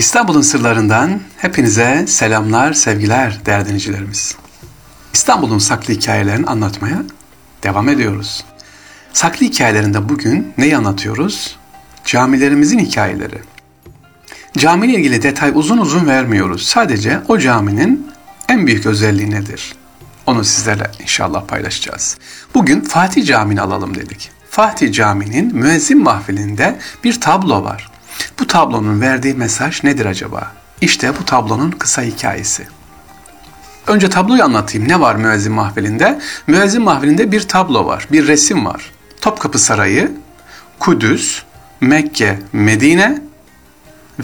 İstanbul'un sırlarından hepinize selamlar, sevgiler değerli dinleyicilerimiz. İstanbul'un saklı hikayelerini anlatmaya devam ediyoruz. Saklı hikayelerinde bugün neyi anlatıyoruz? Camilerimizin hikayeleri. Camiyle ilgili detay uzun uzun vermiyoruz. Sadece o caminin en büyük özelliği nedir? Onu sizlerle inşallah paylaşacağız. Bugün Fatih Camii'ni alalım dedik. Fatih Camii'nin müezzin mahfilinde bir tablo var. Bu tablonun verdiği mesaj nedir acaba? İşte bu tablonun kısa hikayesi. Önce tabloyu anlatayım. Ne var müezzin mahfilinde? Müezzin mahfilinde bir tablo var, bir resim var. Topkapı Sarayı, Kudüs, Mekke, Medine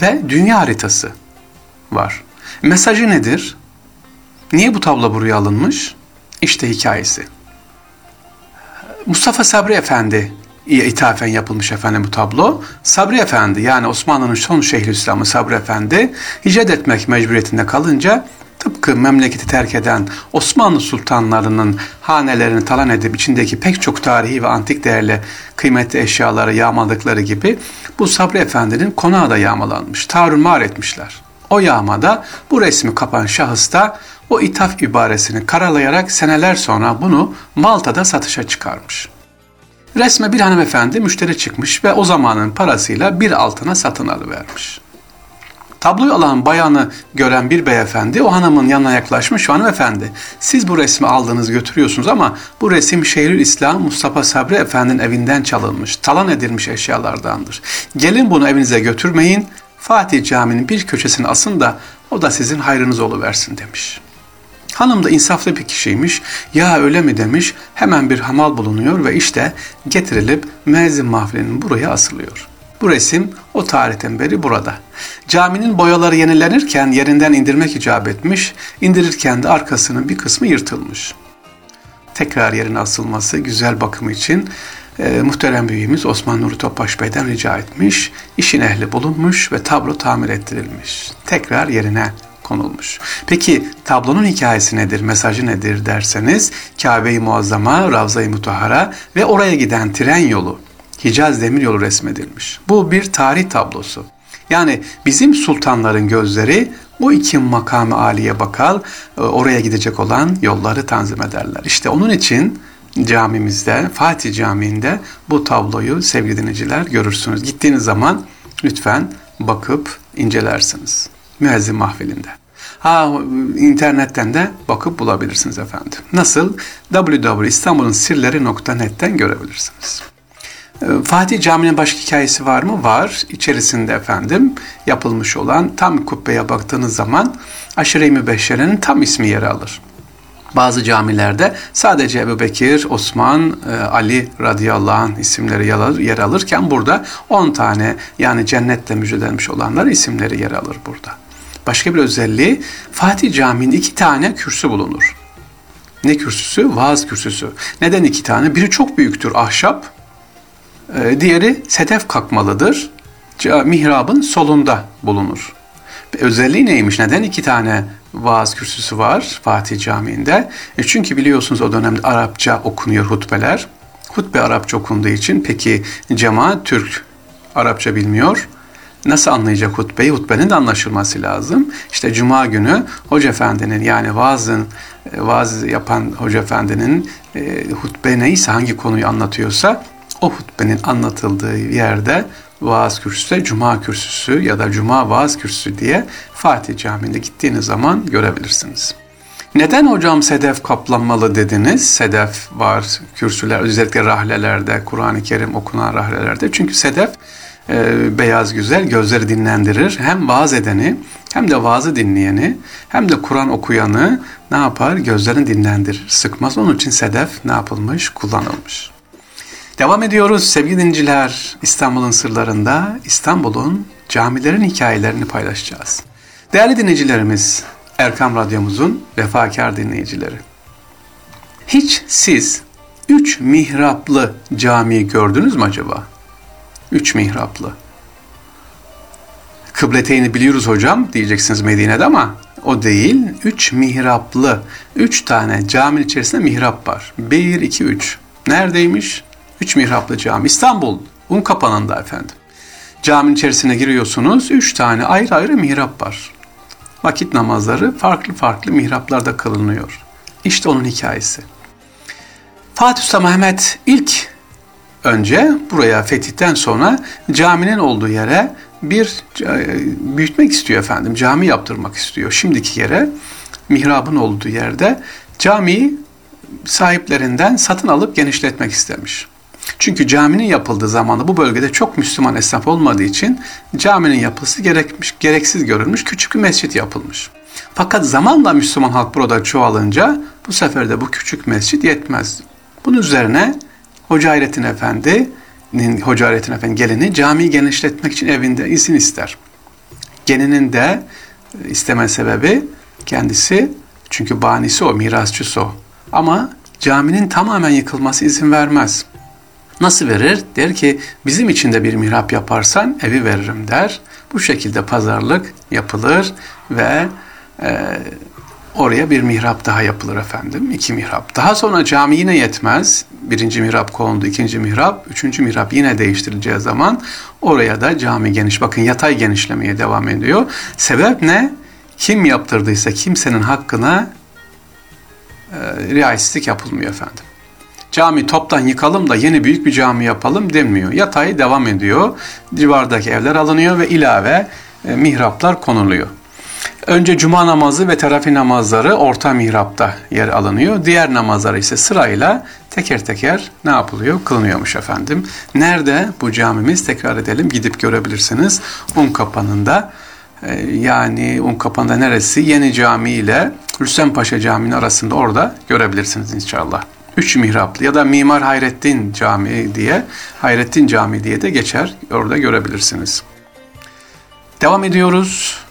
ve dünya haritası var. Mesajı nedir? Niye bu tablo buraya alınmış? İşte hikayesi. Mustafa Sabri Efendi ithafen yapılmış efendim bu tablo. Sabri Efendi yani Osmanlı'nın son Şeyhülislamı Sabri Efendi hicret etmek mecburiyetinde kalınca tıpkı memleketi terk eden Osmanlı sultanlarının hanelerini talan edip içindeki pek çok tarihi ve antik değerli kıymetli eşyaları yağmaladıkları gibi bu Sabri Efendi'nin konağı da yağmalanmış. Tarumar etmişler. O yağmada bu resmi kapan şahıs da o ithaf ibaresini karalayarak seneler sonra bunu Malta'da satışa çıkarmış. Resme bir hanımefendi müşteri çıkmış ve o zamanın parasıyla bir altına satın alıvermiş. Tabloyu alan bayanı gören bir beyefendi o hanımın yanına yaklaşmış. Şu hanımefendi siz bu resmi aldınız götürüyorsunuz ama bu resim Şehirül İslam Mustafa Sabri Efendi'nin evinden çalınmış, talan edilmiş eşyalardandır. Gelin bunu evinize götürmeyin. Fatih Camii'nin bir köşesine asın da o da sizin hayrınız oluversin demiş. Hanım da insaflı bir kişiymiş. Ya öyle mi demiş. Hemen bir hamal bulunuyor ve işte getirilip müezzin mahfilinin buraya asılıyor. Bu resim o tarihten beri burada. Caminin boyaları yenilenirken yerinden indirmek icap etmiş, indirirken de arkasının bir kısmı yırtılmış. Tekrar yerine asılması güzel bakımı için e, muhterem büyüğümüz Osman Nuri Topbaş Bey'den rica etmiş, işin ehli bulunmuş ve tablo tamir ettirilmiş. Tekrar yerine konulmuş. Peki tablonun hikayesi nedir, mesajı nedir derseniz Kabe-i Muazzama, Ravza-i Mutahara ve oraya giden tren yolu, Hicaz Demiryolu resmedilmiş. Bu bir tarih tablosu. Yani bizim sultanların gözleri bu iki makamı aliye bakal e, oraya gidecek olan yolları tanzim ederler. İşte onun için camimizde, Fatih Camii'nde bu tabloyu sevgili dinleyiciler görürsünüz. Gittiğiniz zaman lütfen bakıp incelersiniz müezzin mahfilinde. Ha internetten de bakıp bulabilirsiniz efendim. Nasıl? www.istanbulunsirleri.net'ten görebilirsiniz. Ee, Fatih Camii'nin başka hikayesi var mı? Var. İçerisinde efendim yapılmış olan tam kubbeye baktığınız zaman Aşire-i Mübeşşere'nin tam ismi yer alır. Bazı camilerde sadece Ebu Bekir, Osman, e, Ali radıyallahu anh isimleri yer alırken burada 10 tane yani cennetle müjdelenmiş olanlar isimleri yer alır burada. Başka bir özelliği Fatih Camii'nin iki tane kürsü bulunur. Ne kürsüsü? Vaaz kürsüsü. Neden iki tane? Biri çok büyüktür ahşap, e, diğeri sedef kakmalıdır. Mihrabın solunda bulunur. Özelliği neymiş? Neden iki tane vaaz kürsüsü var Fatih Camii'nde? E çünkü biliyorsunuz o dönemde Arapça okunuyor hutbeler. Hutbe Arapça okunduğu için peki cemaat Türk Arapça bilmiyor. Nasıl anlayacak hutbeyi? Hutbenin de anlaşılması lazım. İşte Cuma günü Hoca Efendi'nin yani vaazın e, vaaz yapan Hoca Efendi'nin e, hutbe neyse hangi konuyu anlatıyorsa o hutbenin anlatıldığı yerde vaaz kürsüsü, cuma kürsüsü ya da cuma vaaz kürsüsü diye Fatih Camii'nde gittiğiniz zaman görebilirsiniz. Neden hocam sedef kaplanmalı dediniz? Sedef var kürsüler özellikle rahlelerde, Kur'an-ı Kerim okunan rahlelerde. Çünkü sedef e, beyaz güzel gözleri dinlendirir. Hem vaaz edeni hem de vaazı dinleyeni hem de Kur'an okuyanı ne yapar? Gözlerini dinlendirir. Sıkmaz. Onun için sedef ne yapılmış? Kullanılmış. Devam ediyoruz sevgili dinciler. İstanbul'un sırlarında İstanbul'un camilerin hikayelerini paylaşacağız. Değerli dinleyicilerimiz, Erkam Radyomuzun vefakar dinleyicileri. Hiç siz üç mihraplı camiyi gördünüz mü acaba? Üç mihraplı. Kıbleteyni biliyoruz hocam diyeceksiniz Medine'de ama o değil. Üç mihraplı. Üç tane caminin içerisinde mihrap var. Bir, iki, üç. Neredeymiş? Üç mihraplı cami. İstanbul. Un kapanında efendim. Caminin içerisine giriyorsunuz. Üç tane ayrı ayrı mihrap var. Vakit namazları farklı farklı mihraplarda kılınıyor. İşte onun hikayesi. Fatih Sultan Mehmet ilk önce buraya fetihten sonra caminin olduğu yere bir e, büyütmek istiyor efendim. Cami yaptırmak istiyor. Şimdiki yere mihrabın olduğu yerde camiyi sahiplerinden satın alıp genişletmek istemiş. Çünkü caminin yapıldığı zamanda bu bölgede çok Müslüman esnaf olmadığı için caminin yapısı gerekmiş, gereksiz görülmüş, küçük bir mescit yapılmış. Fakat zamanla Müslüman halk burada çoğalınca bu sefer de bu küçük mescit yetmez. Bunun üzerine Hoca Hayrettin Efendi'nin Hoca Hayrettin Efendi gelini camiyi genişletmek için evinde izin ister. Gelinin de isteme sebebi kendisi çünkü banisi o, mirasçısı o. Ama caminin tamamen yıkılması izin vermez. Nasıl verir? Der ki bizim için de bir mihrap yaparsan evi veririm der. Bu şekilde pazarlık yapılır ve e, oraya bir mihrap daha yapılır efendim. iki mihrap. Daha sonra cami yine yetmez. Birinci mihrap kondu, ikinci mihrap, üçüncü mihrap yine değiştirileceği zaman oraya da cami geniş. Bakın yatay genişlemeye devam ediyor. Sebep ne? Kim yaptırdıysa kimsenin hakkına e, riayetsizlik yapılmıyor efendim. Cami toptan yıkalım da yeni büyük bir cami yapalım denmiyor. Yatay devam ediyor. Civardaki evler alınıyor ve ilave e, mihraplar konuluyor. Önce cuma namazı ve terafi namazları orta mihrapta yer alınıyor. Diğer namazlar ise sırayla teker teker ne yapılıyor? Kılınıyormuş efendim. Nerede bu camimiz? Tekrar edelim. Gidip görebilirsiniz. Un kapanında e, yani un kapanında neresi? Yeni Cami ile Rüstem Paşa Camii'nin arasında orada görebilirsiniz inşallah. Üç mihraplı ya da Mimar Hayrettin Camii diye, Hayrettin Camii diye de geçer. Orada görebilirsiniz. Devam ediyoruz.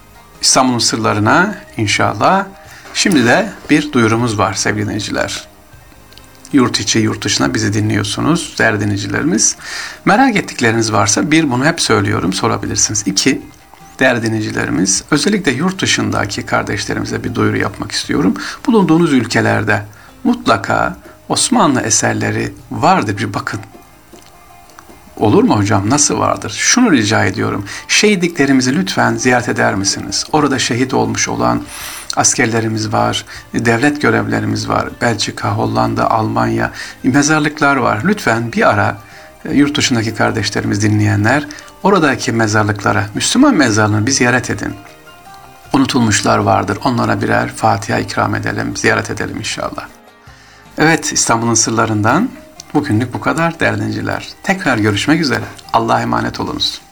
İstanbul'un sırlarına inşallah. Şimdi de bir duyurumuz var sevgili dinleyiciler. Yurt içi, yurt dışına bizi dinliyorsunuz değerli dinleyicilerimiz. Merak ettikleriniz varsa bir bunu hep söylüyorum sorabilirsiniz. İki, değerli dinleyicilerimiz özellikle yurt dışındaki kardeşlerimize bir duyuru yapmak istiyorum. Bulunduğunuz ülkelerde mutlaka Osmanlı eserleri vardır bir bakın. Olur mu hocam? Nasıl vardır? Şunu rica ediyorum. Şehitliklerimizi lütfen ziyaret eder misiniz? Orada şehit olmuş olan askerlerimiz var, devlet görevlerimiz var. Belçika, Hollanda, Almanya mezarlıklar var. Lütfen bir ara e, yurt dışındaki kardeşlerimiz dinleyenler oradaki mezarlıklara, Müslüman mezarlığını bir ziyaret edin. Unutulmuşlar vardır. Onlara birer Fatiha ikram edelim, ziyaret edelim inşallah. Evet İstanbul'un sırlarından bugünlük bu kadar değerli Tekrar görüşmek üzere. Allah'a emanet olunuz.